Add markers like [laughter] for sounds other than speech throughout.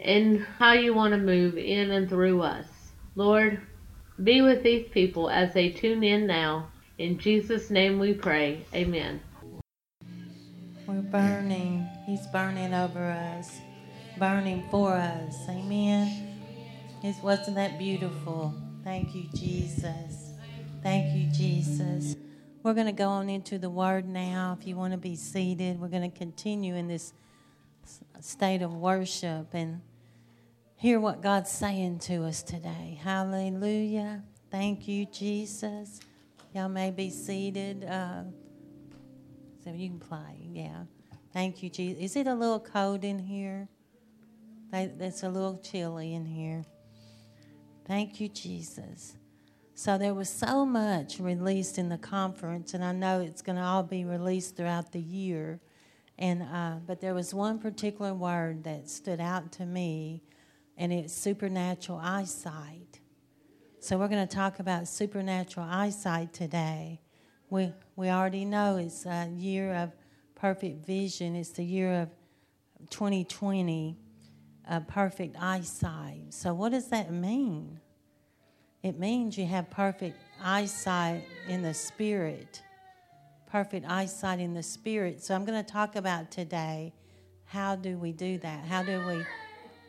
and how you want to move in and through us. Lord, be with these people as they tune in now. In Jesus' name we pray. Amen. We're burning. He's burning over us, burning for us. Amen. It wasn't that beautiful. Thank you, Jesus. Thank you, Jesus. We're going to go on into the Word now. If you want to be seated, we're going to continue in this state of worship and hear what God's saying to us today. Hallelujah. Thank you, Jesus. Y'all may be seated. Uh, so you can play, yeah. Thank you, Jesus. Is it a little cold in here? It's a little chilly in here. Thank you, Jesus. So there was so much released in the conference, and I know it's going to all be released throughout the year. And uh, but there was one particular word that stood out to me, and it's supernatural eyesight. So we're going to talk about supernatural eyesight today. We we already know it's a year of perfect vision. It's the year of 2020, uh, perfect eyesight. So what does that mean? It means you have perfect eyesight in the spirit. Perfect eyesight in the spirit. So I'm going to talk about today how do we do that? How do we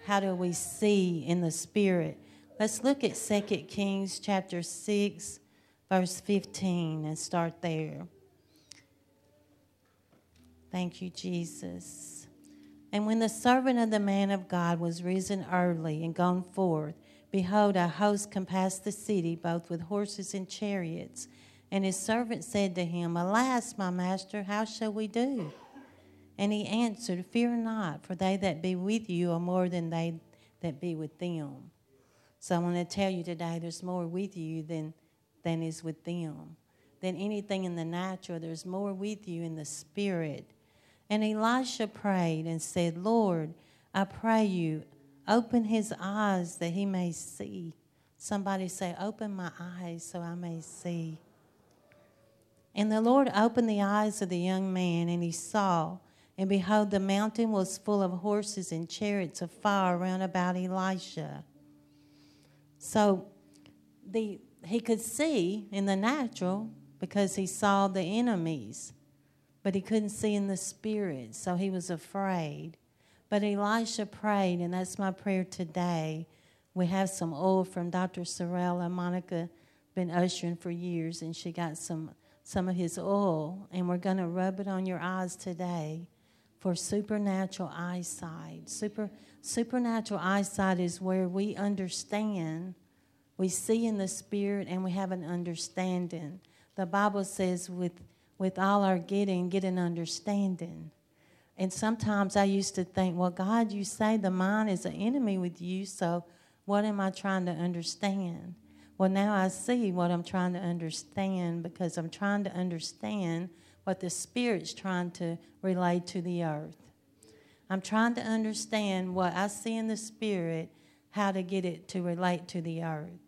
how do we see in the spirit? Let's look at 2 Kings chapter 6 verse 15 and start there. Thank you, Jesus. And when the servant of the man of God was risen early and gone forth, behold, a host compassed the city, both with horses and chariots. And his servant said to him, Alas, my master, how shall we do? And he answered, Fear not, for they that be with you are more than they that be with them. So I want to tell you today there's more with you than, than is with them. Than anything in the natural, there's more with you in the spirit. And Elisha prayed and said, Lord, I pray you, open his eyes that he may see. Somebody say, Open my eyes so I may see. And the Lord opened the eyes of the young man, and he saw. And behold, the mountain was full of horses and chariots of fire round about Elisha. So the, he could see in the natural because he saw the enemies, but he couldn't see in the spirit, so he was afraid. But Elisha prayed, and that's my prayer today. We have some oil from Dr. Sorella. Monica been ushering for years, and she got some some of his oil, and we're going to rub it on your eyes today for supernatural eyesight. Super, supernatural eyesight is where we understand, we see in the spirit, and we have an understanding. The Bible says, with, with all our getting, get an understanding. And sometimes I used to think, well, God, you say the mind is an enemy with you, so what am I trying to understand? Well, now I see what I'm trying to understand because I'm trying to understand what the Spirit's trying to relate to the earth. I'm trying to understand what I see in the Spirit, how to get it to relate to the earth.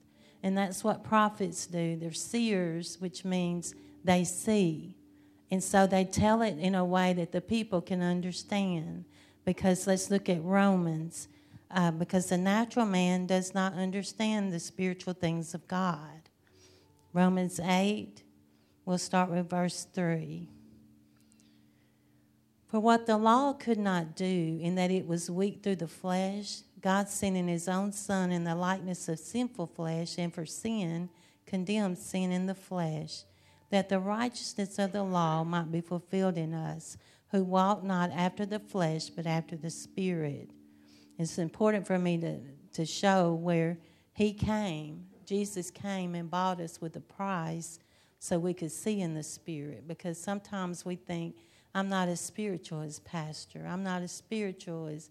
And that's what prophets do. They're seers, which means they see. And so they tell it in a way that the people can understand. Because let's look at Romans. Uh, because the natural man does not understand the spiritual things of God. Romans 8, We'll start with verse 3. For what the law could not do, in that it was weak through the flesh, God sending his own Son in the likeness of sinful flesh, and for sin, condemned sin in the flesh, that the righteousness of the law might be fulfilled in us, who walk not after the flesh, but after the Spirit. It's important for me to, to show where he came. Jesus came and bought us with a price so we could see in the spirit because sometimes we think i'm not as spiritual as pastor i'm not as spiritual as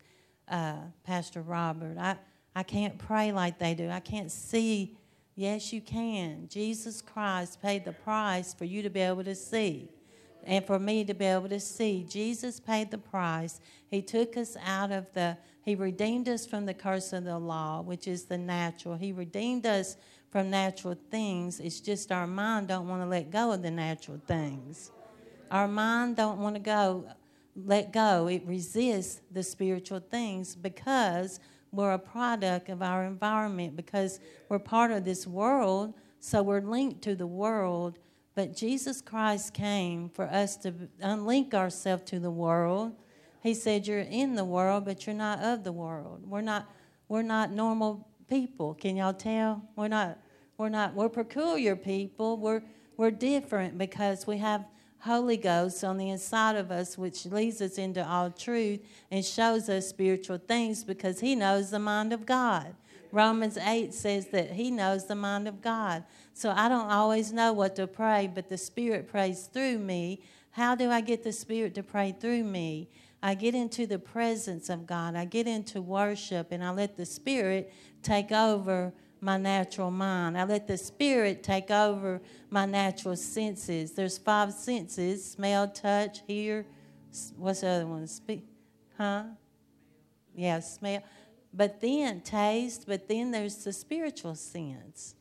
uh, pastor robert I, I can't pray like they do. I can't see. Yes, you can. Jesus Christ paid the price for you to be able to see and for me to be able to see. Jesus paid the price. He took us out of the, He redeemed us from the curse of the law, which is the natural. He redeemed us from natural things. It's just our mind don't want to let go of the natural things. Our mind don't want to go, let go. It resists the spiritual things because we're a product of our environment because we're part of this world, so we're linked to the world. But Jesus Christ came for us to unlink ourselves to the world. He said, You're in the world, but you're not of the world. We're not, we're not normal people. Can y'all tell? We're not, we're not, we're peculiar people. We're, we're different because we have Holy Ghost on the inside of us, which leads us into all truth and shows us spiritual things because He knows the mind of God. Romans 8 says that He knows the mind of God. So I don't always know what to pray, but the Spirit prays through me. How do I get the Spirit to pray through me? I get into the presence of God, I get into worship, and I let the Spirit take over my natural mind. I let the spirit take over my natural senses. There's five senses smell, touch, hear. What's the other one? Speak. Huh? Yeah, smell. But then taste, but then there's the spiritual sense.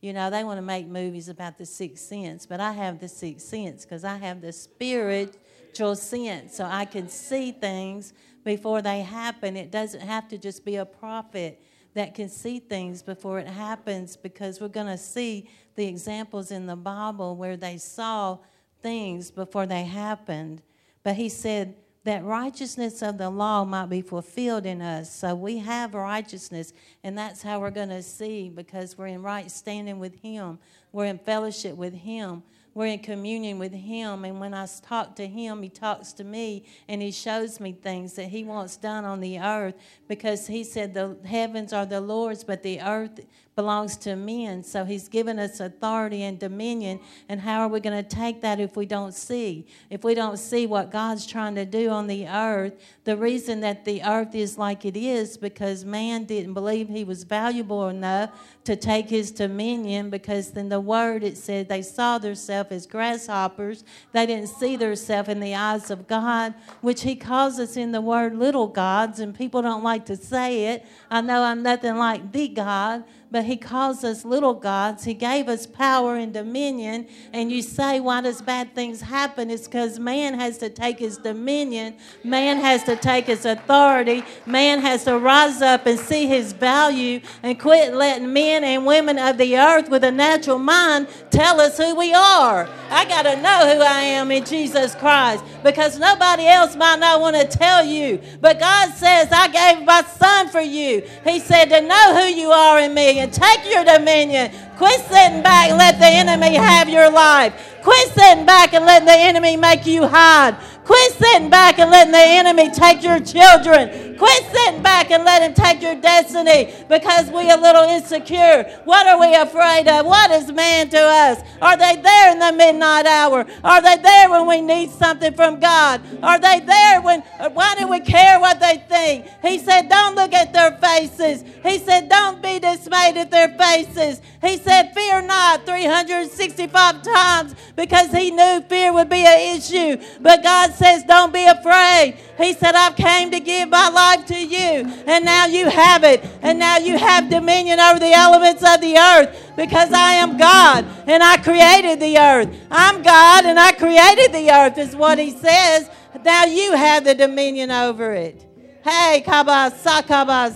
You know, they want to make movies about the sixth sense, but I have the sixth sense because I have the spiritual sense. So I can see things before they happen. It doesn't have to just be a prophet that can see things before it happens because we're going to see the examples in the Bible where they saw things before they happened. But he said that righteousness of the law might be fulfilled in us. So we have righteousness, and that's how we're going to see because we're in right standing with him, we're in fellowship with him we're in communion with Him. And when I talk to Him, He talks to me and He shows me things that He wants done on the earth because He said the heavens are the Lord's, but the earth belongs to men. So He's given us authority and dominion. And how are we going to take that if we don't see? If we don't see what God's trying to do on the earth, the reason that the earth is like it is because man didn't believe he was valuable enough to take his dominion because in the word it said they saw themselves as grasshoppers. They didn't see themselves in the eyes of God, which he calls us in the word little gods, and people don't like to say it. I know I'm nothing like the God, but he calls us little gods. He gave us power and dominion. And you say, why does bad things happen? It's because man has to take his dominion, man has to take his authority, man has to rise up and see his value and quit letting men and women of the earth with a natural mind tell us who we are. I got to know who I am in Jesus Christ because nobody else might not want to tell you. But God says, I gave my son for you. He said to know who you are in me dominion. Take your dominion. Quit sitting back and let the enemy have your life. Quit sitting back and letting the enemy make you hide. Quit sitting back and letting the enemy take your children. Quit sitting back and let him take your destiny because we're a little insecure. What are we afraid of? What is man to us? Are they there in the midnight hour? Are they there when we need something from God? Are they there when, why do we care what they think? He said, don't look at their faces. He said, don't be dismayed at their faces. He said, fear not 365 times because he knew fear would be an issue. But God says, Don't be afraid. He said, I've came to give my life to you, and now you have it. And now you have dominion over the elements of the earth because I am God and I created the earth. I'm God and I created the earth, is what he says. Now you have the dominion over it. Hey, kaba sakaba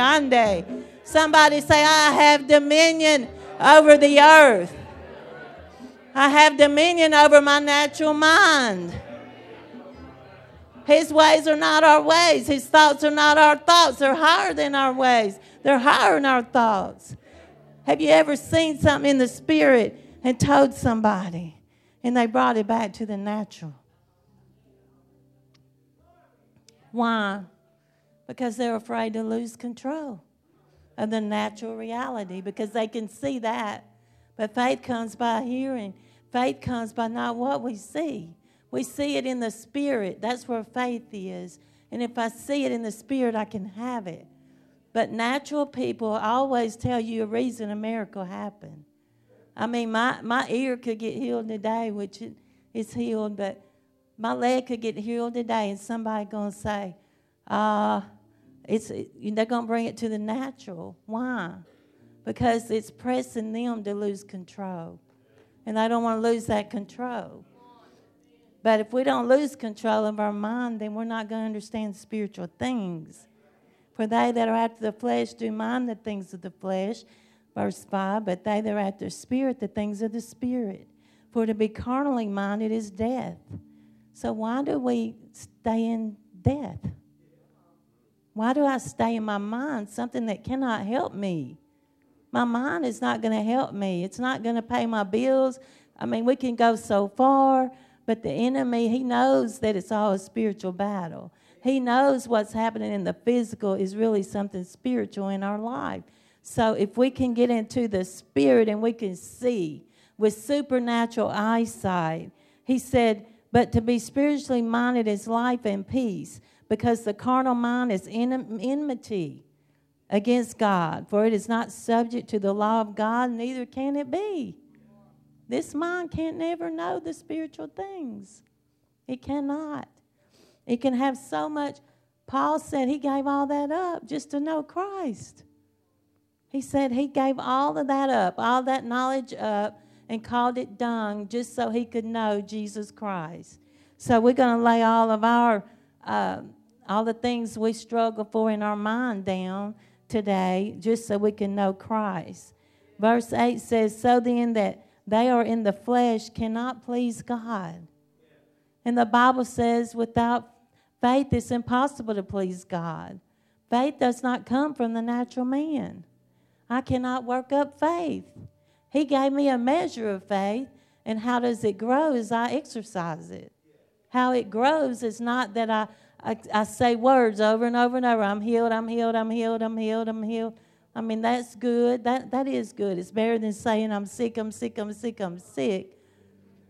ande. Somebody say, I have dominion over the earth. I have dominion over my natural mind. His ways are not our ways. His thoughts are not our thoughts. They're higher than our ways, they're higher than our thoughts. Have you ever seen something in the spirit and told somebody and they brought it back to the natural? Why? Because they're afraid to lose control of the natural reality because they can see that. But faith comes by hearing, faith comes by not what we see, we see it in the spirit. That's where faith is. And if I see it in the spirit, I can have it. But natural people always tell you a reason a miracle happened. I mean, my, my ear could get healed today, which it, it's healed, but my leg could get healed today, and somebody going to say, uh, it's, they're going to bring it to the natural. Why? Because it's pressing them to lose control. And they don't want to lose that control. But if we don't lose control of our mind, then we're not going to understand spiritual things. For they that are after the flesh do mind the things of the flesh, verse 5, but they that are after spirit, the things of the spirit. For to be carnally minded is death. So why do we stay in death? Why do I stay in my mind something that cannot help me? My mind is not going to help me. It's not going to pay my bills. I mean, we can go so far but the enemy, he knows that it's all a spiritual battle. He knows what's happening in the physical is really something spiritual in our life. So if we can get into the spirit and we can see with supernatural eyesight, he said, but to be spiritually minded is life and peace, because the carnal mind is in enmity against God, for it is not subject to the law of God, neither can it be. This mind can't never know the spiritual things. It cannot. It can have so much. Paul said he gave all that up just to know Christ. He said he gave all of that up, all that knowledge up, and called it dung just so he could know Jesus Christ. So we're going to lay all of our, uh, all the things we struggle for in our mind down today just so we can know Christ. Verse 8 says, So then that they are in the flesh cannot please God. And the Bible says, without faith, it's impossible to please God. Faith does not come from the natural man. I cannot work up faith. He gave me a measure of faith, and how does it grow as I exercise it? How it grows is not that I, I, I say words over and over and over I'm healed, I'm healed, I'm healed, I'm healed, I'm healed. I mean, that's good. That, that is good. It's better than saying, I'm sick, I'm sick, I'm sick, I'm sick.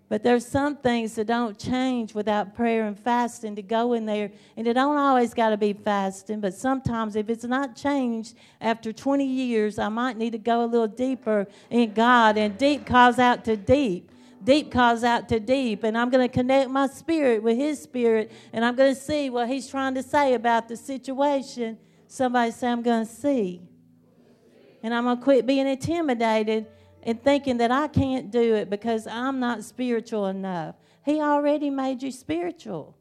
But there's some things that don't change without prayer and fasting to go in there. And it don't always got to be fasting, but sometimes if it's not changed after 20 years, I might need to go a little deeper in God. And deep calls out to deep. Deep calls out to deep. And I'm going to connect my spirit with His spirit. And I'm going to see what He's trying to say about the situation. Somebody say, I'm going to see. And I'm going to quit being intimidated and thinking that I can't do it because I'm not spiritual enough. He already made you spiritual.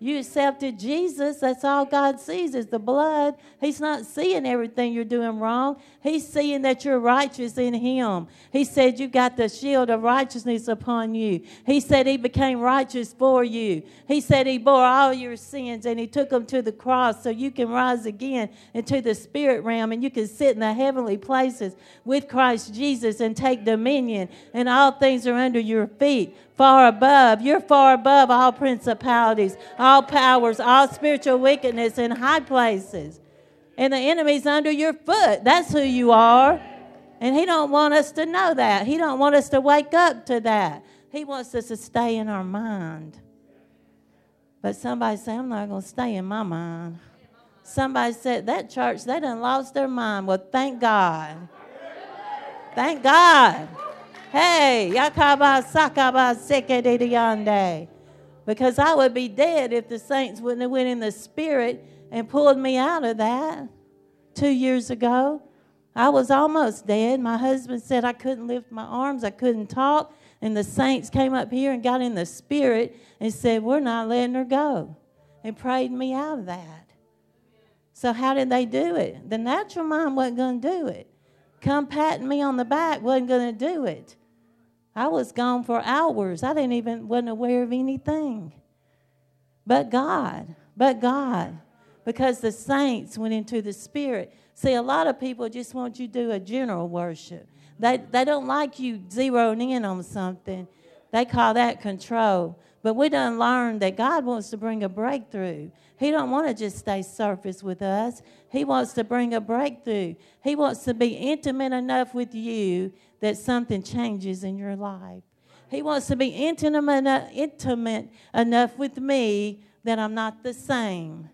You accepted Jesus. That's all God sees is the blood. He's not seeing everything you're doing wrong. He's seeing that you're righteous in Him. He said you got the shield of righteousness upon you. He said He became righteous for you. He said He bore all your sins and He took them to the cross so you can rise again into the spirit realm and you can sit in the heavenly places with Christ Jesus and take dominion. And all things are under your feet far above. You're far above all principalities, all powers, all spiritual wickedness in high places. And the enemy's under your foot. That's who you are. And he don't want us to know that. He don't want us to wake up to that. He wants us to stay in our mind. But somebody say, I'm not going to stay in my mind. Somebody said, that church, they done lost their mind. Well, thank God. Thank God. Hey, yakaba sakaba sekediyande. Because I would be dead if the saints wouldn't have went in the spirit and pulled me out of that two years ago. I was almost dead. My husband said I couldn't lift my arms, I couldn't talk. And the saints came up here and got in the spirit and said, We're not letting her go. And prayed me out of that. So, how did they do it? The natural mind wasn't going to do it. Come patting me on the back wasn't going to do it. I was gone for hours. I didn't even wasn't aware of anything. But God, but God, because the saints went into the spirit. See, a lot of people just want you to do a general worship. They they don't like you zeroing in on something. They call that control. But we done learned that God wants to bring a breakthrough. He don't want to just stay surface with us. He wants to bring a breakthrough. He wants to be intimate enough with you that something changes in your life. He wants to be intimate, enough, intimate enough with me that I'm not the same.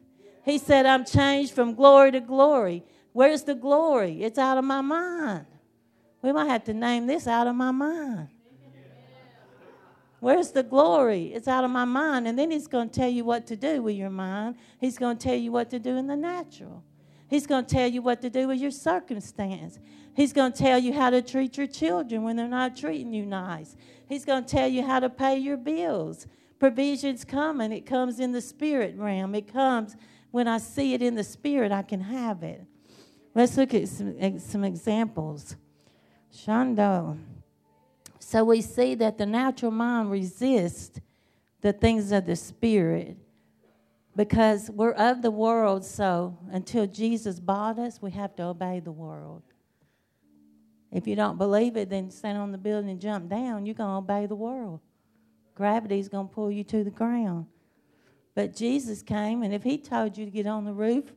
He said, I'm changed from glory to glory. Where's the glory? It's out of my mind. We might have to name this out of my mind. Where's the glory? It's out of my mind. And then he's going to tell you what to do with your mind. He's going to tell you what to do in the natural. He's going to tell you what to do with your circumstance. He's going to tell you how to treat your children when they're not treating you nice. He's going to tell you how to pay your bills. Provision's coming. It comes in the spirit realm. It comes when I see it in the spirit, I can have it. Let's look at some, some examples. Shando. So we see that the natural mind resists the things of the spirit because we're of the world. So until Jesus bought us, we have to obey the world. If you don't believe it, then stand on the building and jump down. You're going to obey the world. Gravity's going to pull you to the ground. But Jesus came, and if He told you to get on the roof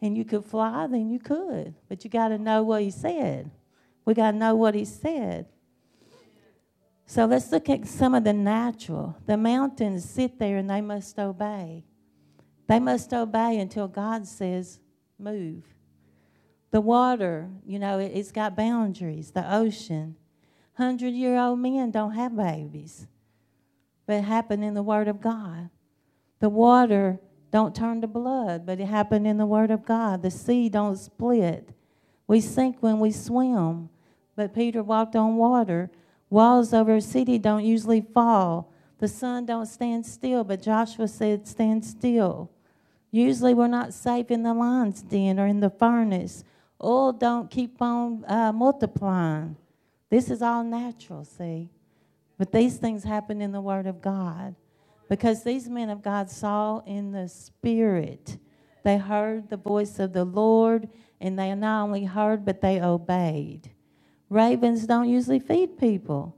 and you could fly, then you could. But you got to know what He said. We got to know what He said. So let's look at some of the natural. The mountains sit there and they must obey. They must obey until God says, move. The water, you know, it, has got boundaries. The ocean. Hundred year old men don't have babies. But it happened in the Word of God. The water don't turn to blood, but it happened in the Word of God. The sea don't split. We sink when we swim, but Peter walked on water Walls over a city don't usually fall. The sun don't stand still, but Joshua said, stand still. Usually we're not safe in the lion's den or in the furnace. Oil don't keep on uh, multiplying. This is all natural, see? But these things happen in the Word of God because these men of God saw in the Spirit. They heard the voice of the Lord, and they not only heard, but they obeyed. Ravens don't usually feed people.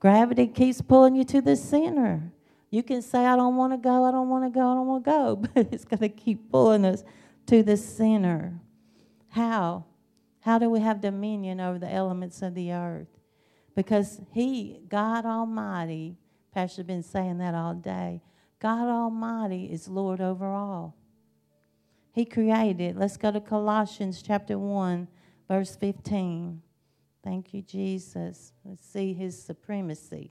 Gravity keeps pulling you to the center. You can say, I don't want to go, I don't want to go, I don't want to go, [laughs] but it's going to keep pulling us to the center. How? How do we have dominion over the elements of the earth? Because He, God Almighty, Pastor's been saying that all day. God Almighty is Lord over all. He created. Let's go to Colossians chapter 1, verse 15. Thank you, Jesus. Let's see his supremacy.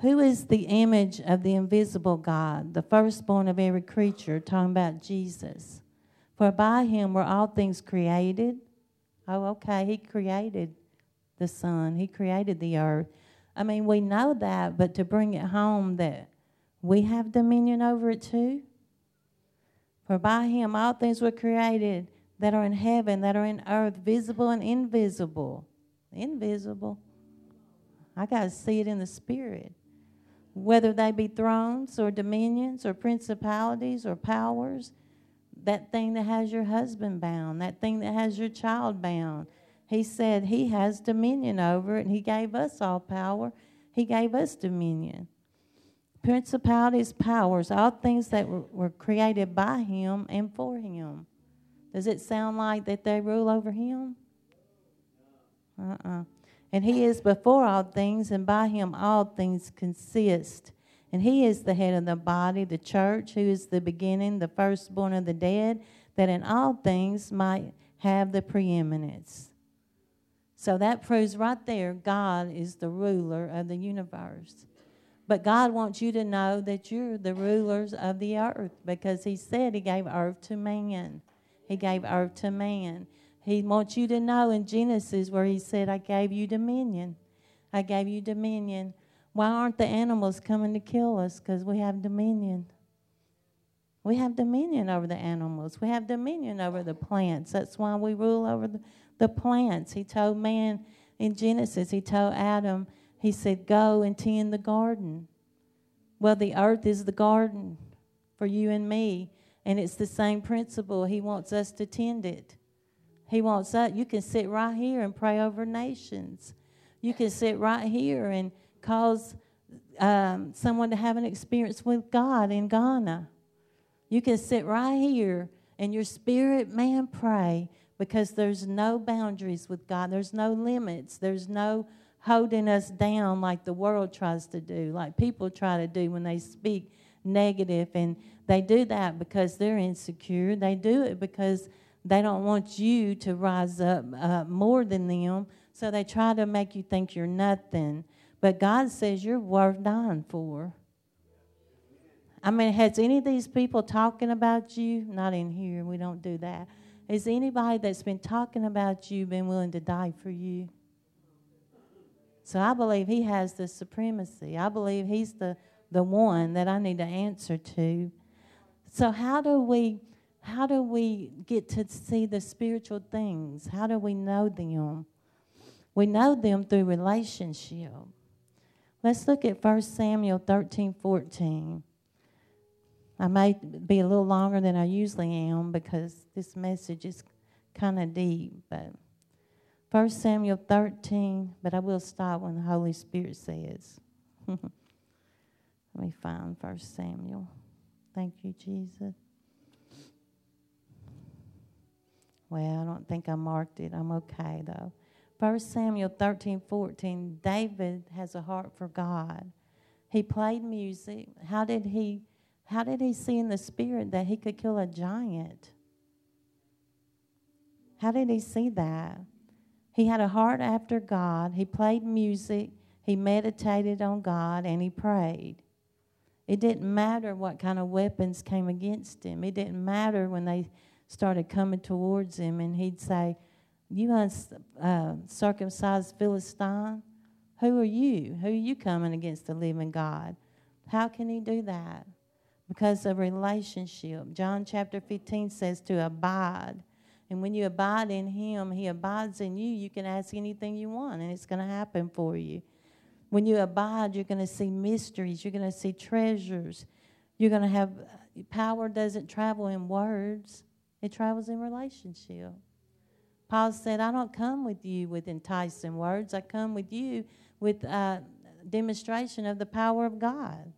Who is the image of the invisible God, the firstborn of every creature? Talking about Jesus. For by him were all things created. Oh, okay, he created the sun, he created the earth. I mean, we know that, but to bring it home that we have dominion over it too. For by him all things were created that are in heaven, that are in earth, visible and invisible. Invisible. I got to see it in the spirit. Whether they be thrones or dominions or principalities or powers, that thing that has your husband bound, that thing that has your child bound. He said he has dominion over it, and he gave us all power. He gave us dominion. Principalities, powers, all things that were, created by him and for him. Does it sound like that they rule over him? Uh uh-uh. uh And he is before all things, and by him all things consist. And he is the head of the body, the church, who is the beginning, the firstborn of the dead, that in all things might have the preeminence. So that proves right there God is the ruler of the universe. But God wants you to know that you're the rulers of the earth because He said He gave earth to man. He gave earth to man. He wants you to know in Genesis where he said, I gave you dominion. I gave you dominion. Why aren't the animals coming to kill us? Because we have dominion. We have dominion over the animals. We have dominion over the plants. That's why we rule over the, the plants. He told man in Genesis, he told Adam, he said, Go and tend the garden. Well, the earth is the garden for you and me. And it's the same principle. He wants us to tend it. He wants us. You can sit right here and pray over nations. You can sit right here and cause um, someone to have an experience with God in Ghana. You can sit right here and your spirit man pray because there's no boundaries with God. There's no limits. There's no holding us down like the world tries to do, like people try to do when they speak negative, and they do that because they're insecure. They do it because they don't want you to rise up uh, more than them, so they try to make you think you're nothing. But God says you're worth dying for. I mean, has any of these people talking about you? Not in here, we don't do that. Has anybody that's been talking about you been willing to die for you? So I believe he has the supremacy. I believe he's the, the one that I need to answer to. So how do we how do we get to see the spiritual things? How do we know them? We know them through relationship. Let's look at 1 Samuel 13 14. I may be a little longer than I usually am because this message is kind of deep, but 1 Samuel 13, but I will stop when the Holy Spirit says. [laughs] Let me find 1 Samuel. Thank you, Jesus. Well, I don't think I marked it. I'm okay, though. 1 Samuel 13, 14, David has a heart for God. He played music. How did he how did he see in the spirit that he could kill a giant? How did he see that? He had a heart after God. He played music, he meditated on God, and he prayed. It didn't matter what kind of weapons came against him. It didn't matter when they started coming towards him, and he'd say, You uncircumcised uh, Philistine, who are you? Who are you coming against the living God? How can he do that? because of relationship. John chapter 15 says to abide. And when you abide in Him, He abides in you. You can ask anything you want, and it's going to happen for you. When you abide, you're going to see mysteries, you're going to see treasures. You're going to have power doesn't travel in words, it travels in relationship. Paul said, I don't come with you with enticing words, I come with you with a uh, demonstration of the power of God.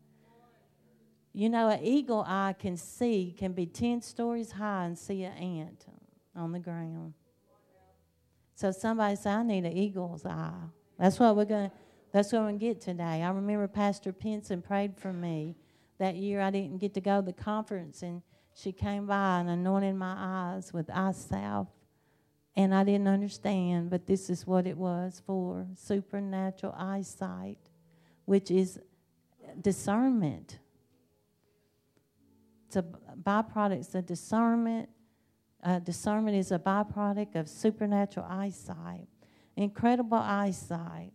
You know, an eagle eye can see, can be 10 stories high and see an ant on the ground. So somebody say, I need an eagle's eye. That's what we're going to. That's what we're going to get today. I remember Pastor Pinson prayed for me that year. I didn't get to go to the conference, and she came by and anointed my eyes with eye salve. And I didn't understand, but this is what it was for supernatural eyesight, which is discernment. It's a byproduct, it's a discernment. Uh, discernment is a byproduct of supernatural eyesight, incredible eyesight.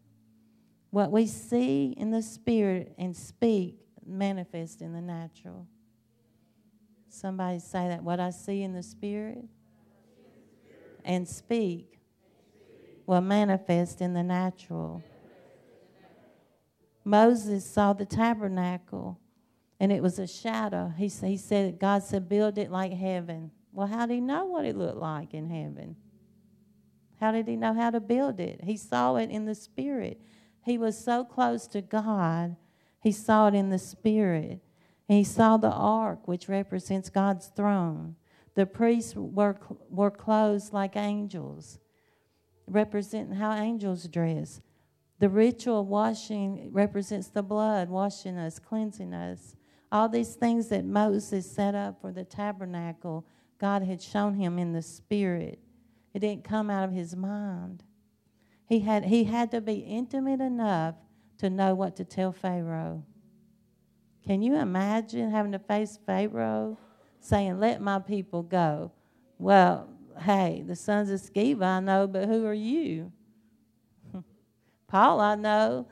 What we see in the spirit and speak manifest in the natural. Somebody say that. What I see in the spirit and speak will manifest in the natural. Moses saw the tabernacle and it was a shadow. He, he said, God said, build it like heaven. Well, how did he know what it looked like in heaven? How did he know how to build it? He saw it in the spirit. He was so close to God, he saw it in the spirit. He saw the ark, which represents God's throne. The priests were, were clothed like angels, representing how angels dress. The ritual washing represents the blood, washing us, cleansing us. All these things that Moses set up for the tabernacle, God had shown him in the spirit. It didn't come out of his mind. He had, he had to be intimate enough to know what to tell Pharaoh. Can you imagine having to face Pharaoh saying, Let my people go? Well, hey, the sons of Sceva I know, but who are you? [laughs] Paul I know.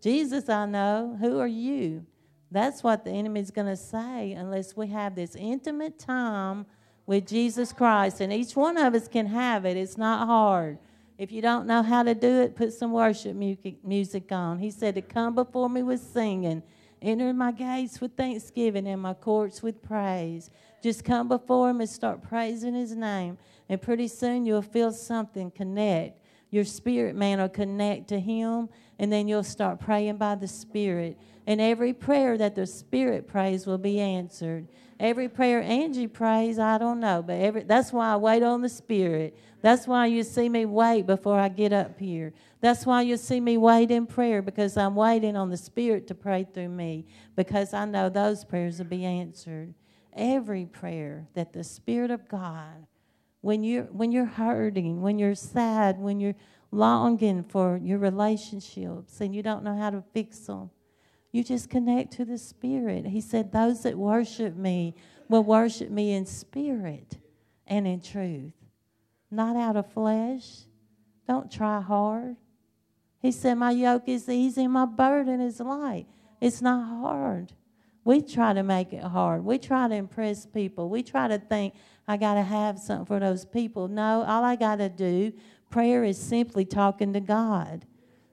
Jesus I know. Who are you? That's what the enemy's going to say unless we have this intimate time with Jesus Christ. And each one of us can have it. It's not hard. If you don't know how to do it, put some worship music on. He said to come before me with singing, enter my gates with thanksgiving and my courts with praise. Just come before him and start praising his name. And pretty soon you'll feel something connect your spirit man will connect to Him, and then you'll start praying by the Spirit. And every prayer that the Spirit prays will be answered. Every prayer Angie prays, I don't know, but every, that's why I wait on the Spirit. That's why you see me wait before I get up here. That's why you see me wait in prayer because I'm waiting on the Spirit to pray through me because I know those prayers will be answered. Every prayer that the Spirit of God, when you're, when you're hurting, when you're sad, when you're longing for your relationships and you don't know how to fix them, you just connect to the Spirit. He said, Those that worship me will worship me in spirit and in truth, not out of flesh. Don't try hard. He said, My yoke is easy, my burden is light. It's not hard. We try to make it hard. We try to impress people. We try to think, I got to have something for those people. No, all I got to do, prayer is simply talking to God.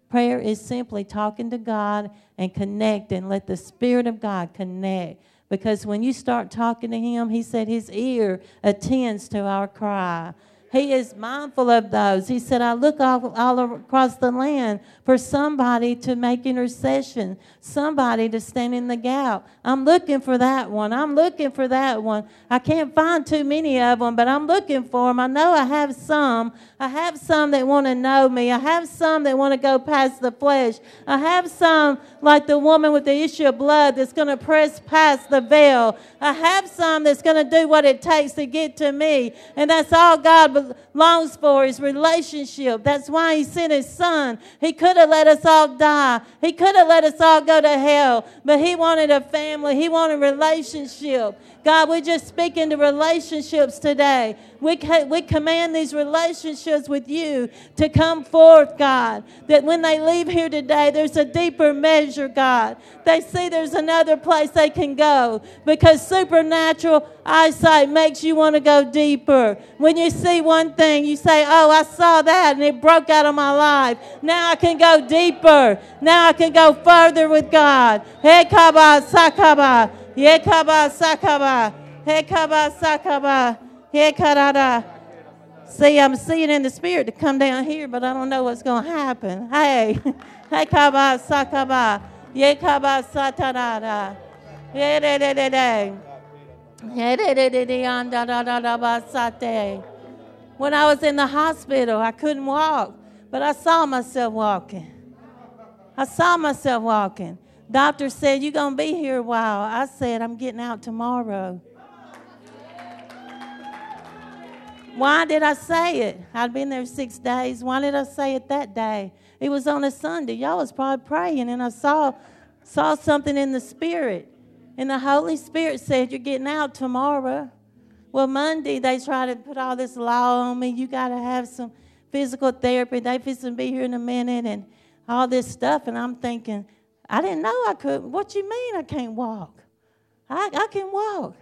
Prayer is simply talking to God and connect and let the Spirit of God connect. Because when you start talking to Him, He said His ear attends to our cry. He is mindful of those. He said, I look all, all across the land for somebody to make intercession, somebody to stand in the gap. I'm looking for that one. I'm looking for that one. I can't find too many of them, but I'm looking for them. I know I have some. I have some that want to know me. I have some that want to go past the flesh. I have some, like the woman with the issue of blood, that's going to press past the veil. I have some that's going to do what it takes to get to me. And that's all God longs for is relationship. That's why He sent His Son. He could have let us all die, He could have let us all go to hell, but He wanted a family, He wanted relationship. God, we're just speaking to relationships today. We, we command these relationships with you to come forth, God. That when they leave here today, there's a deeper measure, God. They see there's another place they can go because supernatural eyesight makes you want to go deeper. When you see one thing, you say, Oh, I saw that and it broke out of my life. Now I can go deeper. Now I can go further with God. Hey, Kaba, Sakaba. Yekaba sakaba. Hekaba sakaba. Hekarada. See, I'm seeing in the spirit to come down here, but I don't know what's going to happen. Hey. [laughs] Hekaba sakaba. Yekaba satarada. When I was in the hospital, I couldn't walk, but I saw myself walking. I saw myself walking. Doctor said, You're going to be here a while. I said, I'm getting out tomorrow. Why did I say it? I'd been there six days. Why did I say it that day? It was on a Sunday. Y'all was probably praying, and I saw, saw something in the Spirit. And the Holy Spirit said, You're getting out tomorrow. Well, Monday, they tried to put all this law on me. You got to have some physical therapy. They to be here in a minute and all this stuff. And I'm thinking, I didn't know I could. What you mean I can't walk? I, I can walk.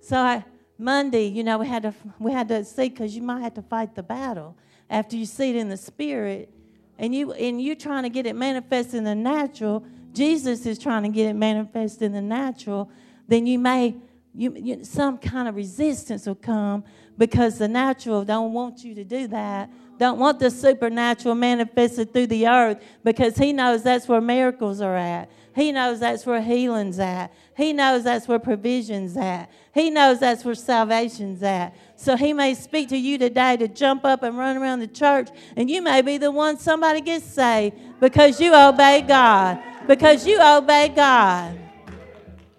So I, Monday, you know, we had to we had to see because you might have to fight the battle after you see it in the spirit, and you and you trying to get it manifest in the natural. Jesus is trying to get it manifest in the natural. Then you may you, you some kind of resistance will come because the natural don't want you to do that don't want the supernatural manifested through the earth because he knows that's where miracles are at. He knows that's where healing's at. He knows that's where provision's at. He knows that's where salvation's at. So he may speak to you today to jump up and run around the church, and you may be the one somebody gets saved because you obey God. Because you obey God.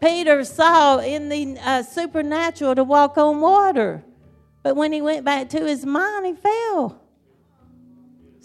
Peter saw in the uh, supernatural to walk on water, but when he went back to his mind, he fell.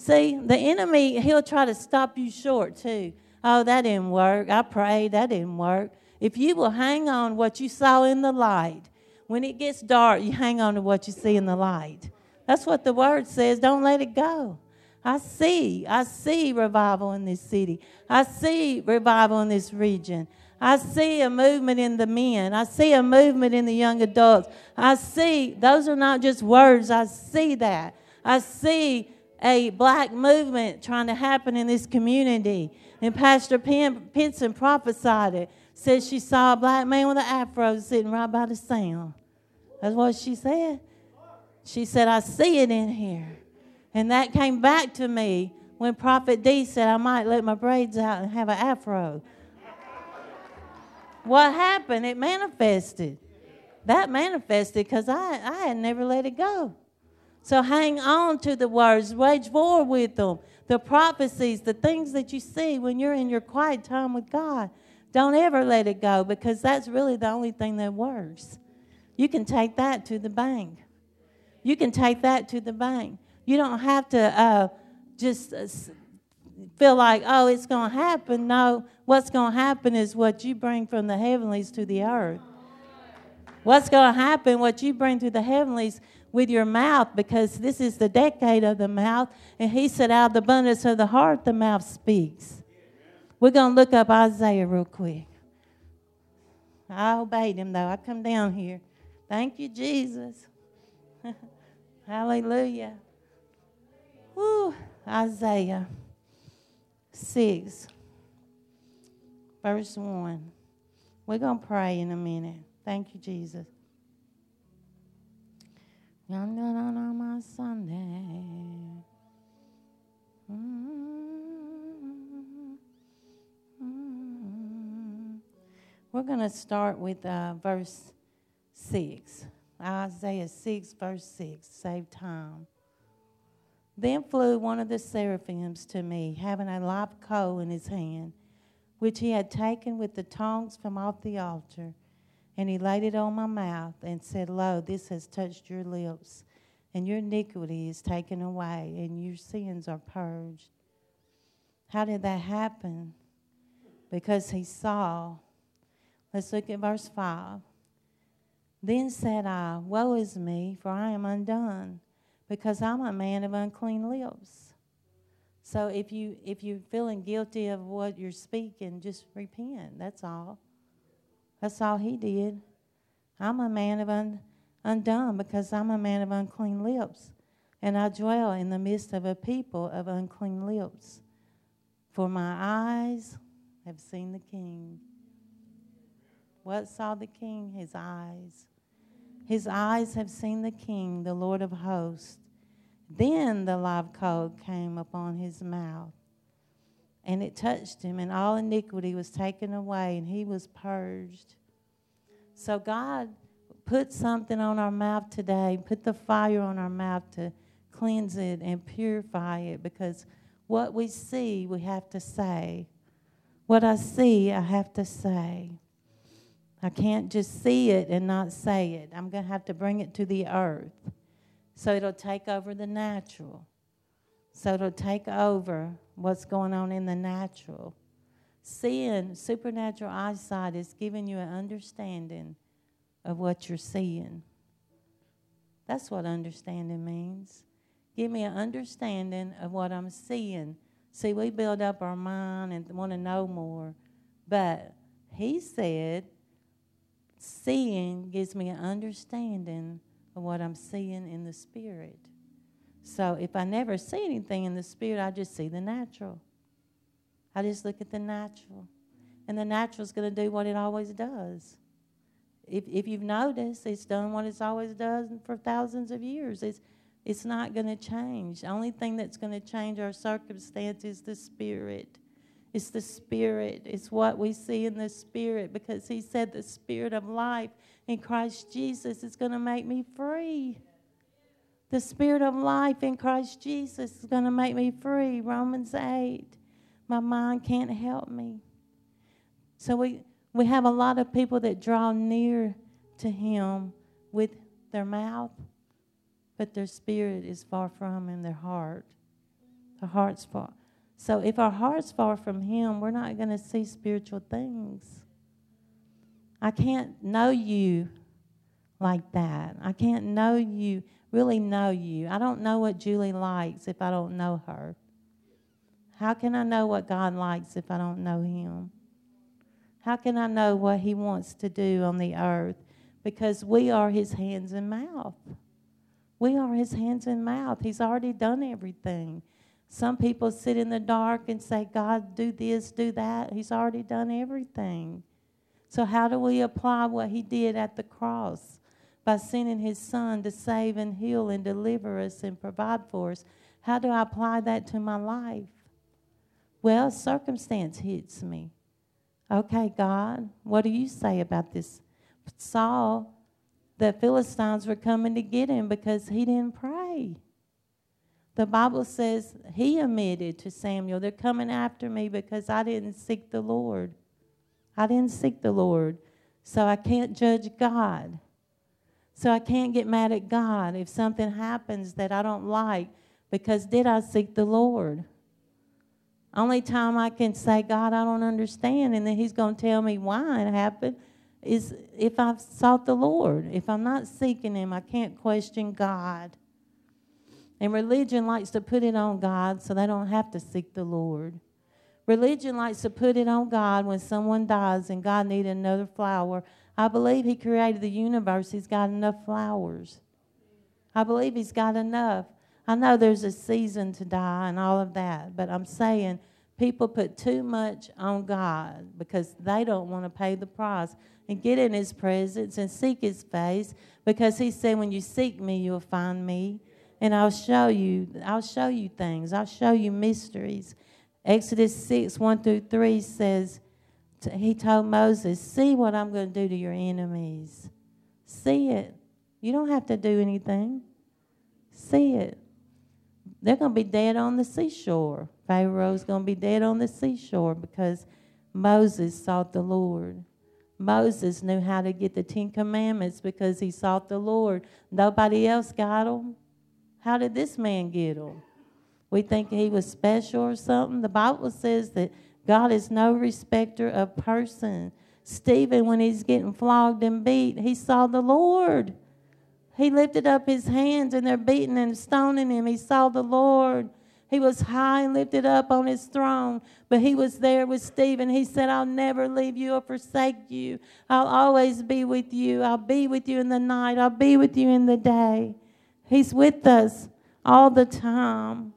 See, the enemy, he'll try to stop you short too. Oh, that didn't work. I prayed, that didn't work. If you will hang on what you saw in the light, when it gets dark, you hang on to what you see in the light. That's what the word says. Don't let it go. I see, I see revival in this city. I see revival in this region. I see a movement in the men. I see a movement in the young adults. I see, those are not just words. I see that. I see a black movement trying to happen in this community. And Pastor Pinson prophesied it. Said she saw a black man with an afro sitting right by the sound. That's what she said. She said, I see it in here. And that came back to me when Prophet D said I might let my braids out and have an afro. what happened? It manifested. That manifested because I, I had never let it go. So hang on to the words, wage war with them, the prophecies, the things that you see when you're in your quiet time with God. Don't ever let it go because that's really the only thing that works. You can take that to the bank. You can take that to the bank. You don't have to uh, just uh, feel like, oh, it's going to happen. No, what's going to happen is what you bring from the heavenlies to the earth. What's going to happen, what you bring to the heavenlies with your mouth, because this is the decade of the mouth. And he said, out of the abundance of the heart, the mouth speaks. We're going to look up Isaiah real quick. I obeyed him, though. I come down here. Thank you, Jesus. [laughs] Hallelujah. Woo. Isaiah 6, verse 1. We're going to pray in a minute. Thank you, Jesus. On my Sunday. We're going to start with uh, verse 6. Isaiah 6, verse 6. Save time. Then flew one of the seraphims to me, having a live coal in his hand, which he had taken with the tongs from off the altar. And he laid it on my mouth and said, Lo, this has touched your lips, and your iniquity is taken away, and your sins are purged. How did that happen? Because he saw. Let's look at verse 5. Then said I, Woe is me, for I am undone, because I'm a man of unclean lips. So if you if you're feeling guilty of what you're speaking, just repent. That's all. That's all he did. I'm a man of un, undone because I'm a man of unclean lips, and I dwell in the midst of a people of unclean lips. For my eyes have seen the King. What saw the King? His eyes. His eyes have seen the King, the Lord of hosts. Then the live coal came upon his mouth, and it touched him, and all iniquity was taken away, and he was purged. So God put something on our mouth today, put the fire on our mouth to cleanse it and purify it, because what we see, we have to say. What I see, I have to say. I can't just see it and not say it. I'm going to have to bring it to the earth. So it'll take over the natural. So it'll take over what's going on in the natural. Seeing supernatural eyesight is giving you an understanding of what you're seeing. That's what understanding means. Give me an understanding of what I'm seeing. See, we build up our mind and want to know more. But he said, seeing gives me an understanding of what I'm seeing in the spirit. So if I never see anything in the spirit, I just see the natural. I just look at the natural. And the natural is going to do what it always does. If, if you've noticed, it's done what it's always done for thousands of years. It's, it's not going to change. The only thing that's going to change our circumstance is the Spirit. It's the Spirit. It's what we see in the Spirit because He said the Spirit of life in Christ Jesus is going to make me free. The Spirit of life in Christ Jesus is going to make me free. Romans 8. My mind can't help me. So we, we have a lot of people that draw near to Him with their mouth, but their spirit is far from Him, their heart. Their heart's far. So if our heart's far from Him, we're not going to see spiritual things. I can't know you like that. I can't know you, really know you. I don't know what Julie likes if I don't know her. How can I know what God likes if I don't know Him? How can I know what He wants to do on the earth? Because we are His hands and mouth. We are His hands and mouth. He's already done everything. Some people sit in the dark and say, God, do this, do that. He's already done everything. So, how do we apply what He did at the cross? By sending His Son to save and heal and deliver us and provide for us. How do I apply that to my life? Well, circumstance hits me. Okay, God, what do you say about this? Saul, the Philistines were coming to get him because he didn't pray. The Bible says he admitted to Samuel, They're coming after me because I didn't seek the Lord. I didn't seek the Lord. So I can't judge God. So I can't get mad at God if something happens that I don't like because did I seek the Lord? Only time I can say, God, I don't understand, and then He's going to tell me why it happened is if I've sought the Lord. If I'm not seeking Him, I can't question God. And religion likes to put it on God so they don't have to seek the Lord. Religion likes to put it on God when someone dies and God needs another flower. I believe He created the universe. He's got enough flowers. I believe He's got enough. I know there's a season to die and all of that, but I'm saying people put too much on God because they don't want to pay the price and get in His presence and seek His face because He said, When you seek me, you'll find me and I'll show you, I'll show you things. I'll show you mysteries. Exodus 6, 1 through 3 says, He told Moses, See what I'm going to do to your enemies. See it. You don't have to do anything. See it. They're going to be dead on the seashore. Pharaoh's going to be dead on the seashore because Moses sought the Lord. Moses knew how to get the Ten Commandments because he sought the Lord. Nobody else got them. How did this man get them? We think he was special or something. The Bible says that God is no respecter of person. Stephen, when he's getting flogged and beat, he saw the Lord. He lifted up his hands and they're beating and stoning him. He saw the Lord. He was high and lifted up on his throne, but he was there with Stephen. He said, I'll never leave you or forsake you. I'll always be with you. I'll be with you in the night. I'll be with you in the day. He's with us all the time.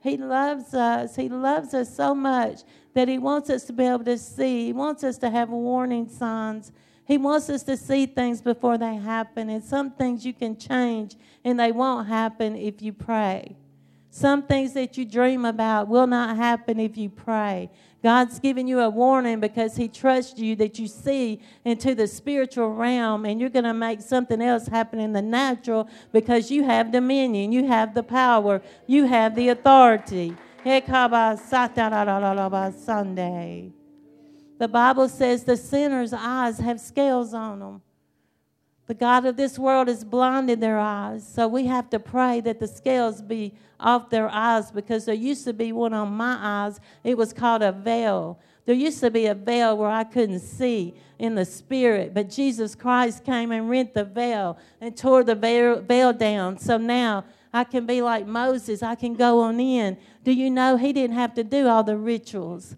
He loves us. He loves us so much that He wants us to be able to see. He wants us to have warning signs. He wants us to see things before they happen. And some things you can change and they won't happen if you pray. Some things that you dream about will not happen if you pray. God's giving you a warning because He trusts you that you see into the spiritual realm and you're going to make something else happen in the natural because you have dominion, you have the power, you have the authority. Sunday. The Bible says the sinner's eyes have scales on them. The God of this world has blinded their eyes. So we have to pray that the scales be off their eyes because there used to be one on my eyes. It was called a veil. There used to be a veil where I couldn't see in the spirit, but Jesus Christ came and rent the veil and tore the veil down. So now I can be like Moses. I can go on in. Do you know he didn't have to do all the rituals?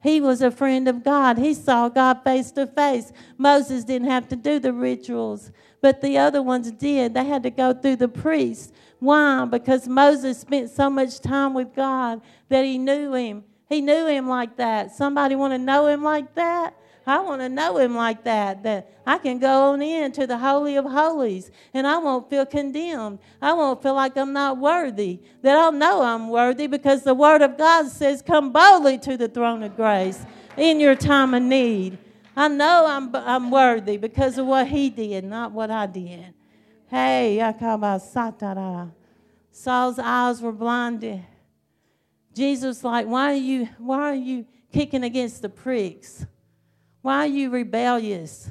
He was a friend of God. He saw God face to face. Moses didn't have to do the rituals, but the other ones did. They had to go through the priests. Why? Because Moses spent so much time with God that he knew him. He knew him like that. Somebody want to know him like that? I want to know him like that, that I can go on in to the Holy of Holies and I won't feel condemned. I won't feel like I'm not worthy. That I'll know I'm worthy because the Word of God says, Come boldly to the throne of grace in your time of need. I know I'm, I'm worthy because of what He did, not what I did. Hey, satara. Saul's eyes were blinded. Jesus like, why are you why are you kicking against the pricks? Why are you rebellious?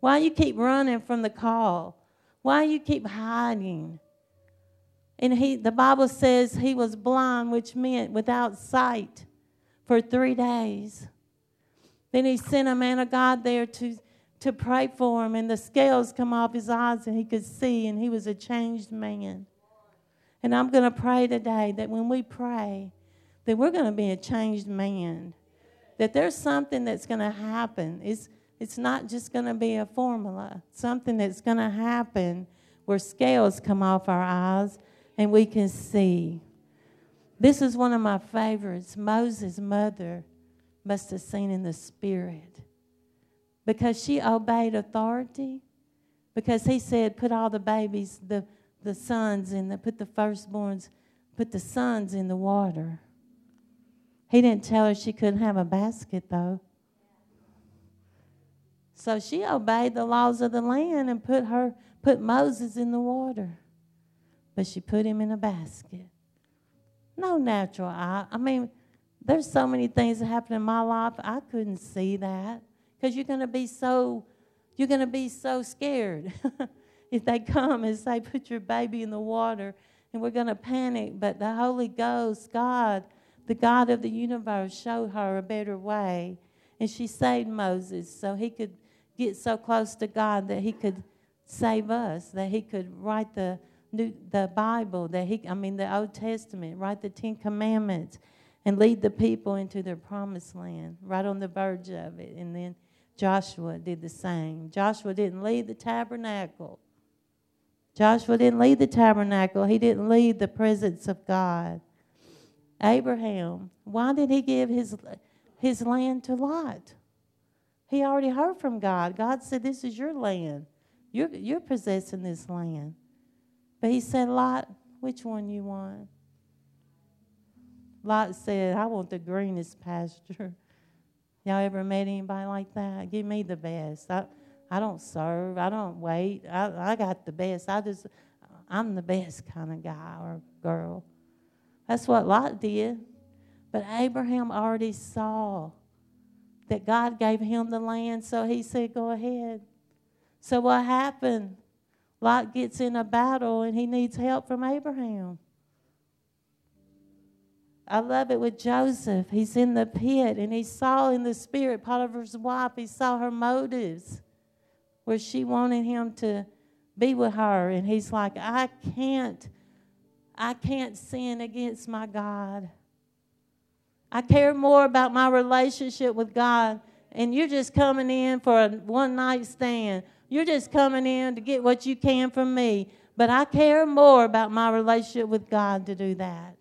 Why you keep running from the call? Why you keep hiding? And he, the Bible says he was blind, which meant without sight for three days. Then he sent a man of God there to, to pray for him, and the scales come off his eyes, and he could see, and he was a changed man. And I'm going to pray today that when we pray, that we're going to be a changed man that there's something that's going to happen. It's, it's not just going to be a formula, something that's going to happen where scales come off our eyes and we can see. This is one of my favorites. Moses' mother must have seen in the spirit because she obeyed authority. Because he said, put all the babies, the, the sons, and put the firstborns put the sons in the water. He didn't tell her she couldn't have a basket, though. So she obeyed the laws of the land and put her put Moses in the water. But she put him in a basket. No natural eye. I mean, there's so many things that happen in my life. I couldn't see that. Because you're gonna be so you're gonna be so scared [laughs] if they come and say, put your baby in the water and we're gonna panic. But the Holy Ghost, God, the God of the universe, showed her a better way. And she saved Moses so he could get so close to God that he could save us, that he could write the new, the Bible, that he I mean the Old Testament, write the Ten Commandments, and lead the people into their promised land, right on the verge of it. And then Joshua did the same. Joshua didn't lead the tabernacle. Joshua didn't lead the tabernacle. He didn't lead the presence of God. Abraham, why did he give his, his land to Lot? He already heard from God. God said, This is your land. You're, you're possessing this land. But he said, Lot, which one you want? Lot said, I want the greenest pasture. [laughs] Y'all ever met anybody like that? Give me the best. I, I don't serve. I don't wait. I, I got the best. I just, I'm the best kind of guy or girl. That's what Lot did. But Abraham already saw that God gave him the land, so he said, Go ahead. So what happened? Lot gets in a battle and he needs help from Abraham. I love it with Joseph. He's in the pit and he saw in the spirit Potiphar's wife, he saw her motives where she wanted him to be with her. And he's like, I can't, I can't sin against my God. I care more about my relationship with God. And you're just coming in for a one night stand. You're just coming in to get what you can from me. But I care more about my relationship with God to do that.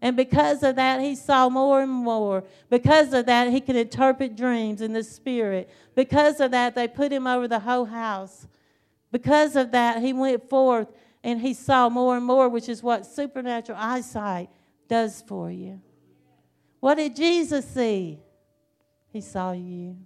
And because of that, he saw more and more. Because of that, he could interpret dreams in the spirit. Because of that, they put him over the whole house. Because of that, he went forth and he saw more and more, which is what supernatural eyesight does for you. What did Jesus see? He saw you.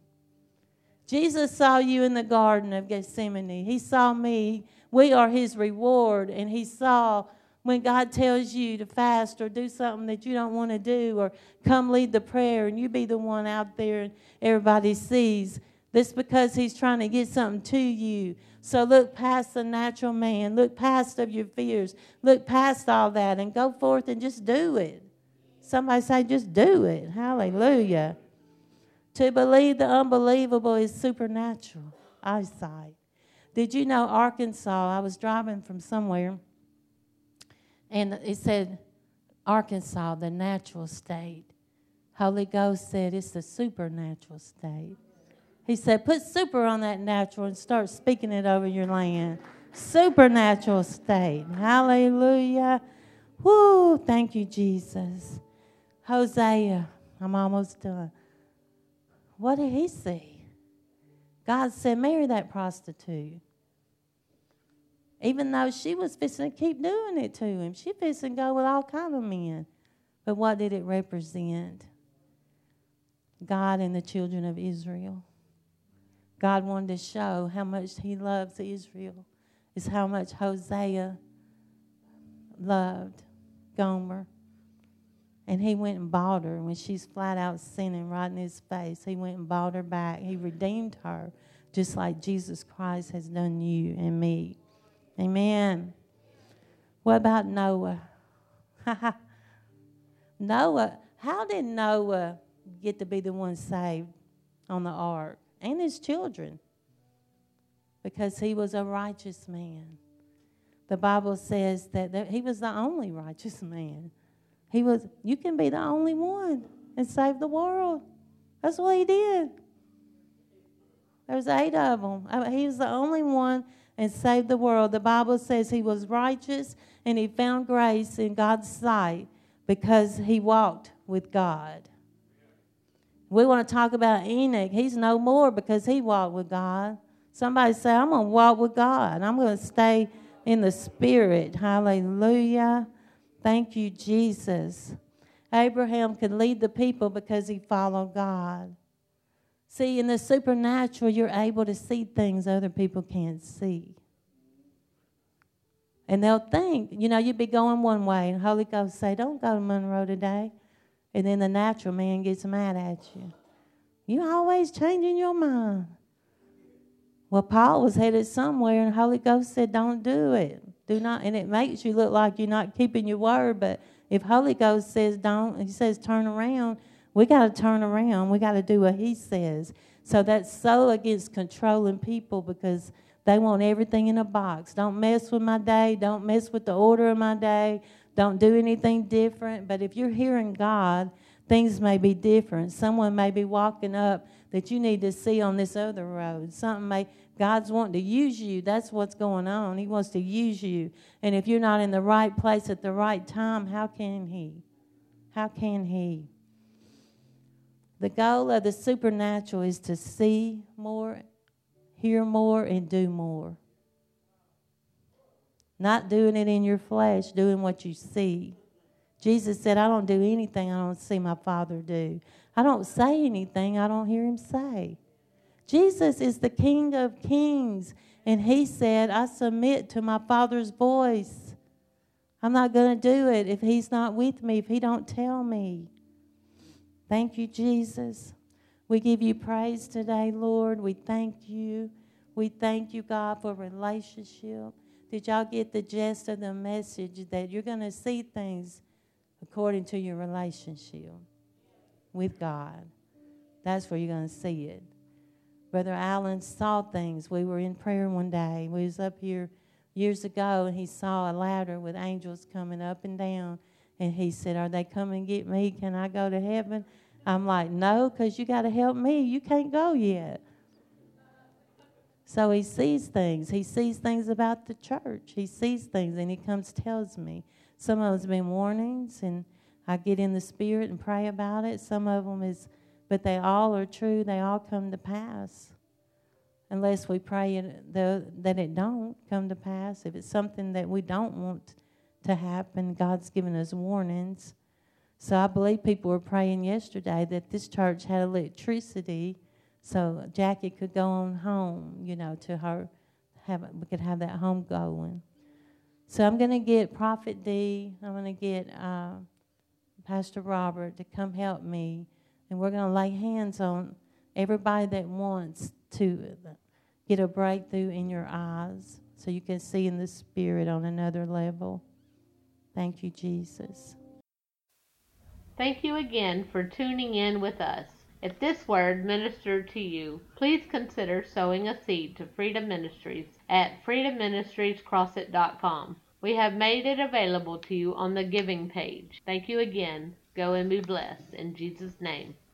Jesus saw you in the Garden of Gethsemane. He saw me. We are his reward. And he saw when God tells you to fast or do something that you don't want to do or come lead the prayer and you be the one out there and everybody sees. This because he's trying to get something to you. So look past the natural man. Look past of your fears. Look past all that and go forth and just do it. Somebody say, just do it. Hallelujah. To believe the unbelievable is supernatural eyesight. Did you know Arkansas? I was driving from somewhere and it said, Arkansas, the natural state. Holy Ghost said it's the supernatural state. He said, put super on that natural and start speaking it over your land. Supernatural state. Hallelujah. Woo, thank you, Jesus. Hosea, I'm almost done. What did he see? God said, marry that prostitute. Even though she was fixing to keep doing it to him. She fixing to go with all kind of men. But what did it represent? God and the children of Israel. God wanted to show how much he loves Israel. Is how much Hosea loved Gomer. And he went and bought her when she's flat out sinning right in his face. He went and bought her back. He redeemed her just like Jesus Christ has done you and me. Amen. What about Noah? [laughs] Noah, how did Noah get to be the one saved on the ark and his children? Because he was a righteous man. The Bible says that he was the only righteous man. He was, you can be the only one and save the world. That's what he did. There was eight of them. Uh, he was the only one and saved the world. The Bible says he was righteous and he found grace in God's sight because he walked with God. We want to talk about Enoch. He's no more because he walked with God. Somebody say, I'm going to walk with God. I'm going to stay in the spirit. Hallelujah. Thank you, Jesus. Abraham could lead the people because he followed God. See, in the supernatural, you're able to see things other people can't see. And they'll think, you know, you'd be going one way, and Holy Ghost say, Don't go to Monroe today. And then the natural man gets mad at you. You always changing your mind. Well, Paul was headed somewhere, and Holy Ghost said, Don't do it. Do not, and it makes you look like you're not keeping your word, but if Holy Ghost says don't, he says turn around, we got to turn around. We got to do what he says. So that's so against controlling people because they want everything in a box. Don't mess with my day. Don't mess with the order of my day. Don't do anything different. But if you're hearing God, things may be different. Someone may be walking up that you need to see on this other road. Something may God's wanting to use you. That's what's going on. He wants to use you. And if you're not in the right place at the right time, how can He? How can He? The goal of the supernatural is to see more, hear more, and do more. Not doing it in your flesh, doing what you see. Jesus said, I don't do anything I don't see my Father do. I don't say anything I don't hear Him say. Jesus is the King of kings. And he said, I submit to my Father's voice. I'm not going to do it if he's not with me, if he don't tell me. Thank you, Jesus. We give you praise today, Lord. We thank you. We thank you, God, for relationship. Did y'all get the gist of the message that you're going to see things according to your relationship with God? That's where you're going to see it. Brother Allen saw things. We were in prayer one day. We was up here years ago, and he saw a ladder with angels coming up and down. And he said, Are they coming to get me? Can I go to heaven? I'm like, No, because you got to help me. You can't go yet. So he sees things. He sees things about the church. He sees things, and he comes tells me. Some of them's been warnings, and I get in the spirit and pray about it. Some of them is but they all are true. They all come to pass. Unless we pray it, the, that it don't come to pass. If it's something that we don't want to happen, God's given us warnings. So I believe people were praying yesterday that this church had electricity so Jackie could go on home, you know, to her, have we could have that home going. So I'm going to get Prophet D. I'm going to get uh, Pastor Robert to come help me and we're going to lay hands on everybody that wants to get a breakthrough in your eyes so you can see in the Spirit on another level. Thank you, Jesus. Thank you again for tuning in with us. If this word ministered to you, please consider sowing a seed to Freedom Ministries at freedomministriescrossett.com. We have made it available to you on the giving page. Thank you again. Go and be blessed. In Jesus' name.